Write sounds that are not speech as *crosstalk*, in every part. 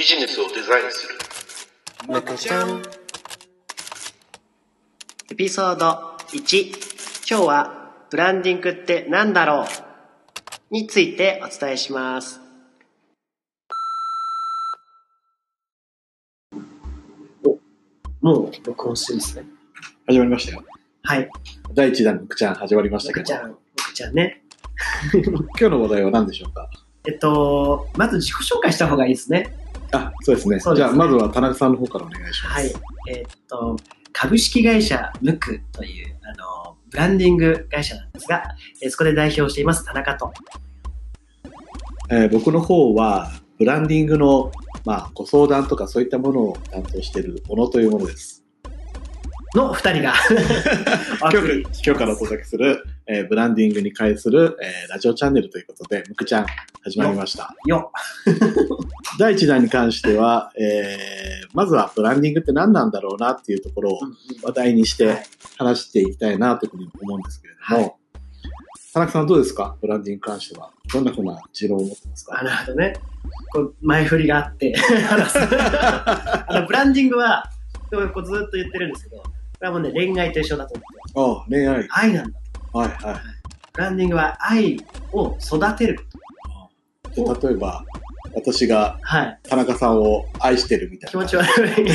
ビジネスをデザインするむくちゃん。エピソード1。今日は、ブランディングって何だろう？についてお伝えします。お、もう録音してるんですね。始まりましたよ。はい。第1弾のくちゃん始まりましたけど、むくちゃん、むくちゃんね。*laughs* 今日の話題は何でしょうか？えっと、まず自己紹介した方がいいですね。あ、そうですね。すねじゃあ、まずは田中さんの方からお願いします。はい。えっと、株式会社ムクという、あの、ブランディング会社なんですが、えーそこで代表しています田中と。えー僕の方は、ブランディングの、まあ、ご相談とかそういったものを担当しているものというものです。の二人が。*laughs* お今日からお届けする、えーブランディングに関する、えーラジオチャンネルということで、むくちゃん始まりました。よ。*laughs* 第1弾に関しては、えーまずはブランディングって何なんだろうなっていうところを話題にして、はい。話していきたいなというふうに思うんですけれども、はい。田中さんどうですか？ブランディングに関しては。どんなふうな持論を持ってますあかなるほどね。こう前振りがあって *laughs* あの、ブランディングは、こうずっと言ってるんですけど、これはもうね、恋愛と一緒だと思って。あ恋愛。愛なんだ。はいはブランディングは愛を育てるこい。じゃあ例えば、私がと。はい。田中さんを愛してるみたいな。気持ち悪い。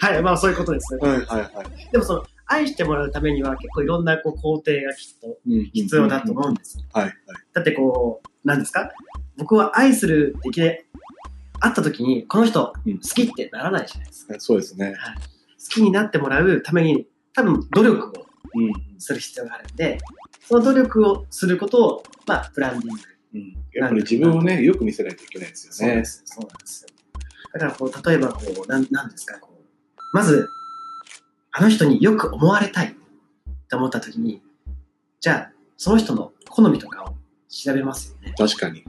はい、まあそういうことですね。はいはいはい。でもその、愛してもらうためには結構いろんなこう工程がきっとうん必要だと思うんです。はいはい。だってこう、何ですか？僕は愛するっていきなり会った時に、この人うん好きってならないじゃないですか。そうですね。好きになってもらうために、多分努力をうん。する必要があるんで、その努力をすることを、まあ、ブランディング。うん。やっぱり自分をね、よく見せないといけないですよねそうで。す。そうなんですよ。だからこう、例えばこう、なんなんですか、こう、まず、あの人によく思われたいと思った時に、じゃあ、その人の好みとかを調べますよね。確かに。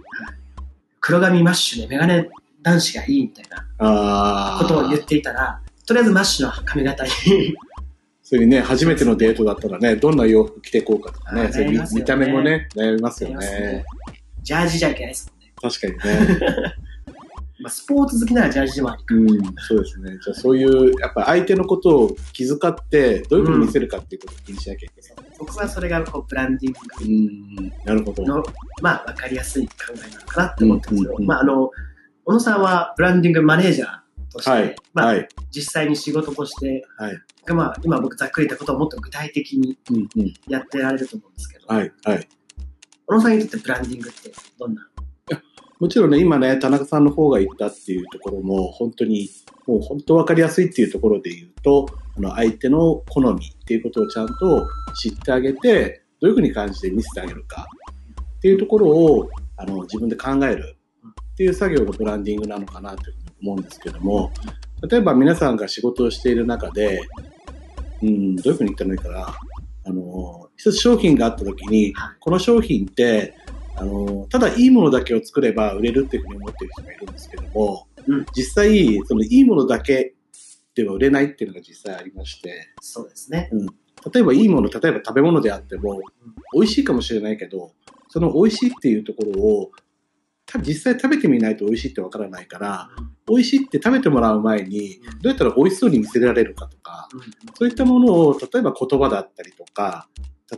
黒髪マッシュでメガネ男子がいいみたいな。ことを言っていたら、とりあえずマッシュの髪型に *laughs* それにね、初めてのデートだったらね、どんな洋服着ていこうかとかあね、そういう見た目もね、悩みますよねね。ジャージじゃいけないですもんね。確かにね。*laughs* まあ、スポーツ好きならジャージでもありか。うん、そうですね。じゃあそういう、やっぱ相手のことを気遣って、どういうふうに見せるかっていうことを気にしなきゃいけない。僕はそれがこうブランディングうん、なるほど。の、まあ、わかりやすい考えなのかなって思ってるんですけど、うんうんうんまあ、あの、小野さんはブランディングマネージャーとして、はい、まあ、はい、実際に仕事として、はい、まあ、今僕ざっくり言ったことをもっと具体的にうん、うん、やってられると思うんですけど、はい、はい。小野さんにとってブランディングってどんな？もちろんね、今ね、田中さんの方が言ったっていうところも、本当に、もう本当分かりやすいっていうところで言うと、あの相手の好みっていうことをちゃんと知ってあげて、どういうふうに感じて見せてあげるかっていうところをあの自分で考えるっていう作業がブランディングなのかなと思うんですけども、例えば皆さんが仕事をしている中で、うん、どういうふうに言ったらいいかな。あの、一つ商品があった時にはい、この商品って、あの、ただいいものだけを作れば売れるっていうふうに思ってる人がいるんですけども、うん実際、そのいいものだけでは売れないっていうのが実際ありまして、そうですね。例えばいいもの、例えば食べ物であっても、美味しいかもしれないけど、その美味しいっていうところを、実際食べてみないと美味しいってわからないから、美味しいって食べてもらう前に、どうやったら美味しそうに見せられるかとか、うんそういったものを、例えば言葉だったりとか、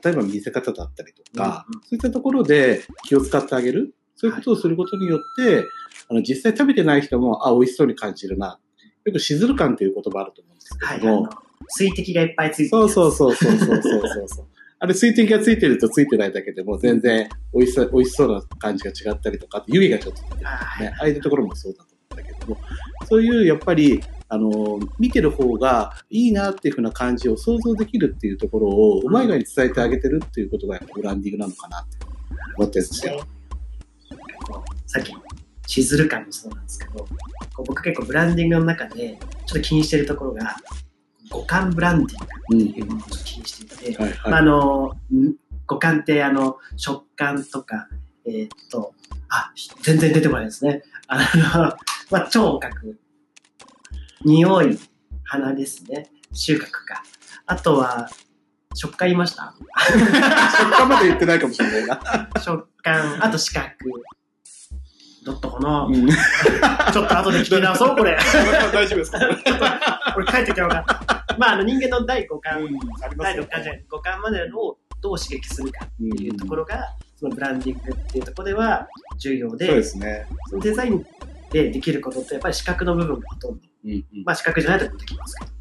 例えば見せ方だったりとか、そういったところで気を使ってあげる。そういうことをすることによって、あの実際食べてない人も、あ、美味しそうに感じるな。よくしずる感という言葉あると思うんですはい、けども、あの、水滴がいっぱいついてそうそうう。そうそうそうそうそうそう。あれ水滴がついてるとついてないだけでも全然美味しさ美味しそうな感じが違ったりとか、湯気がちょっと出てるはいね、ああいうところもそうだと思うんだけども、そういうやっぱり、あの、見てる方がいいなっていうふうな感じを想像できるっていうところを、うまい具合に伝えてあげてるっていうことがやっぱブランディングなのかなって思ってるんですよ。さっきのしずる感もそうなんですけど、こう僕結構ブランディングの中でちょっと気にしてるところが、五感ブランディングうんっていうものをちょっと気にしていて、はいまあ。の、ん五感ってあの、食感とか、えーっと、あ、全然出てこないですね。あの、*laughs* まあ、聴覚、匂い、鼻ですね。収穫か。あとは、食感言いました？食感まで言ってないかもしれないな。食感、あと視覚。だったかな、うんちょっと後で聞き直そう、これ。*laughs* 大丈夫ですか？*laughs* これ書いてきゃよかった。*laughs* まあ、あの人間の第五感、あります第よ六感じゃない、五感までのをどう刺激するかっていうところが、そのブランディングっていうところでは重要で、そうですね。そのデザインでできることってやっぱり視覚の部分がほとんど、うんうんまあ視覚じゃないとこできますけど。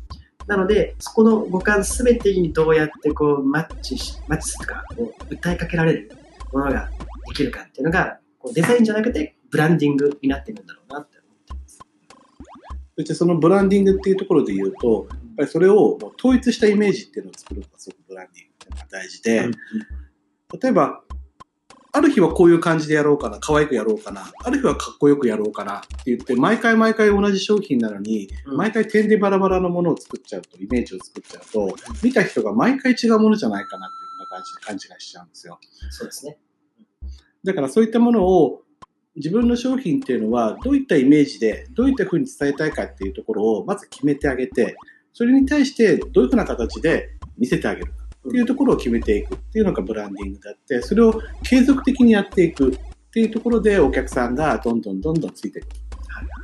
なので、そこの五感すべてにどうやってこうマッチし、マッチするか、こう訴えかけられるものができるかっていうのが、こうデザインじゃなくてブランディングになってるんだろうなって思ってます。そしてそのブランディングっていうところで言うと、ぱりそれをもう統一したイメージっていうのを作るのがすごくブランディングっていうのが大事で、例えば、ある日はこういう感じでやろうかな、可愛くやろうかな、ある日はかっこよくやろうかなって言って、毎回毎回同じ商品なのに、うん毎回点でバラバラのものを作っちゃうと、イメージを作っちゃうと、見た人が毎回違うものじゃないかなっていうような感じで勘違いしちゃうんですよ。そうですね。だからそういったものを自分の商品っていうのはどういったイメージでどういったふうに伝えたいかっていうところをまず決めてあげてそれに対してどういうふうな形で見せてあげるかっていうところを決めていくっていうのがブランディングであってそれを継続的にやっていくっていうところでお客さんがどんどんどんどんついていくっ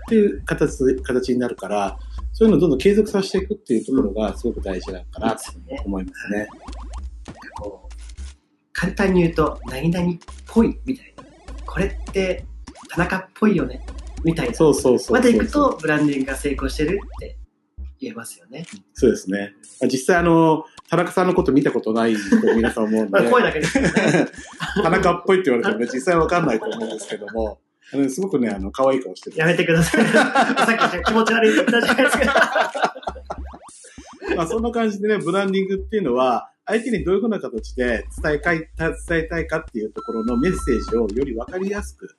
ていう形形になるからそういうのをどんどん継続させていくっていうところがすごく大事なのかなとね。思いますね。こう、簡単に言うと、何々っぽいみたいな。これって田中っぽいよねみたいな。そうそうそうそう。までいくと、ブランディングが成功してるって言えますよね。そうですね。実際あの、田中さんのこと見たことないと *laughs* 皆さん思うんまあ、で、声だけですね。*laughs* 田中っぽいって言われてもね、*laughs* 実際わかんないと思うんですけども、あのすごくね、あの、可愛い顔してる。やめてください。さっき気持ち悪いって言ったじゃないですか。まあ、そんな感じでね、ブランディングっていうのは、相手にどういうふうな形で伝えかい伝えたいかっていうところのメッセージをより分かりやすく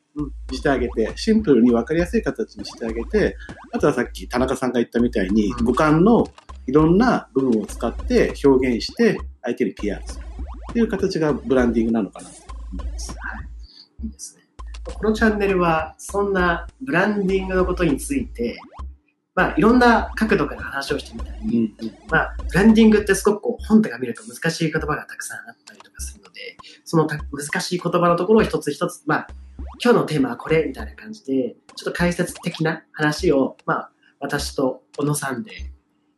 してあげて、シンプルに分かりやすい形にしてあげて、あとはさっき田中さんが言ったみたいに、うん五感のいろんな部分を使って表現して相手に PR するっていう形がブランディングなのかなと思います。いいですね。このチャンネルは、そんなブランディングのことについて、まあ、いろんな角度から話をしてみたり、まあ、ブランディングってすごくこう本とか見ると難しい言葉がたくさんあったりとかするので、そのた難しい言葉のところを一つ一つ、まあ、今日のテーマはこれみたいな感じで、ちょっと解説的な話を、まあ、私と小野さんで、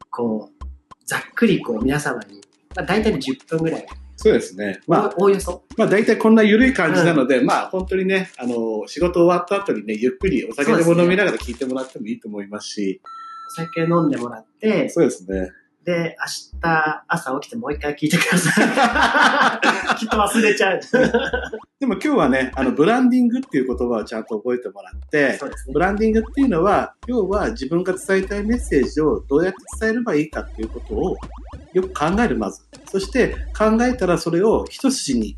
こう、ざっくりこう皆様に、まあ、大体で10分ぐらい、そうですね。まあ、おおおよそ、まあ大体こんな緩い感じなので、まあ本当にね、あの、仕事終わった後にね、ゆっくりお酒でも飲みながら聞いてもらってもいいと思いますし、お酒飲んでもらって、そうですね。で、明日朝起きてもう一回聞いてください。*laughs* きっと忘れちゃう。でも今日はね、あの、ブランディングっていう言葉をちゃんと覚えてもらって、ねブ。ランディングっていうのは、要は自分が伝えたいメッセージをどうやって伝えればいいかっていうことをよく考える、まず。そして考えたらそれを一筋に、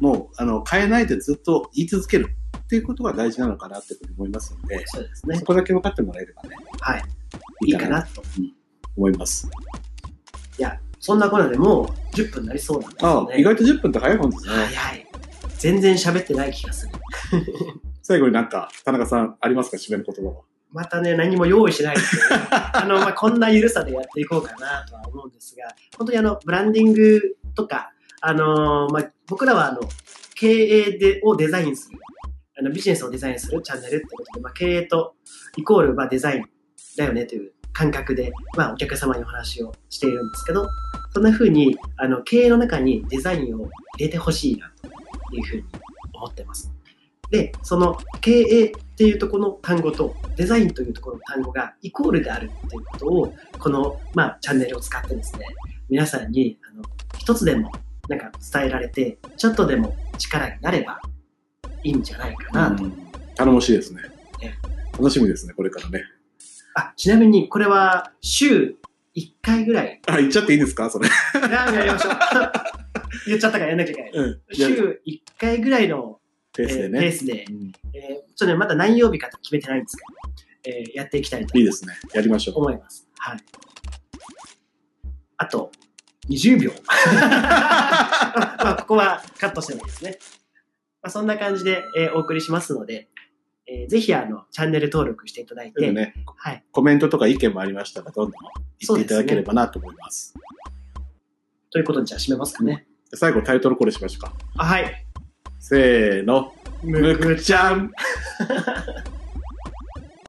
もう、あの、変えないでずっと言い続けるっていうことが大事なのかなって思いますので、そうですねそ。こだけ分かってもらえればね、はい。いいかなと。思います。いや、そんなことでもう10分になりそうなんですあよね。意外と10分って早いもんですね。早い。全然喋ってない気がする。*laughs* 最後になんか、田中さんありますか？締めの言葉は。またね、何も用意しないですけど、*laughs* あの、まあ、こんな緩さでやっていこうかなとは思うんですが、本当にあの、ブランディングとか、あのまあ、僕らはあの、経営でをデザインする、あの、ビジネスをデザインするチャンネルってことで、まあ、経営とイコール、まあ、デザインだよねという感覚で、まあ、お客様にお話をしているんですけど、そんな風に、あの、経営の中にデザインを入れてほしいなというふうに思ってます。で、その経営っていうところの単語とデザインというところの単語がイコールであるっていうことを、この、まあ、チャンネルを使ってですね、皆さんに、あの、一つでもなんか伝えられて、ちょっとでも力になればいいんじゃないかなと。頼もしいですねね。楽しみですね、これからね。あ、ちなみにこれは週1回ぐらい。あ、言っちゃっていいですか？それ。ややりましょう。*laughs* 言っちゃったからやんなきゃいけない。うん。週1回ぐらいの、ペースでえーペーね。スで、うんえーちょっとね、まだ何曜日かと決めてないんですけど、えーやっていきたいといいですね。やりましょう。思います。はい。あと、20秒。*laughs* まあ、ここはカットしてもいいですね。まあ、そんな感じで、えーお送りしますので、えーぜひ、あの、チャンネル登録していただいて、でね、はい。コメントとか意見もありましたら、どんどん言っていただければなと思います。ということで、じゃあ締めますかね。最後タイトルコールしましょうか。あはい。せーの。むくちゃん。*laughs*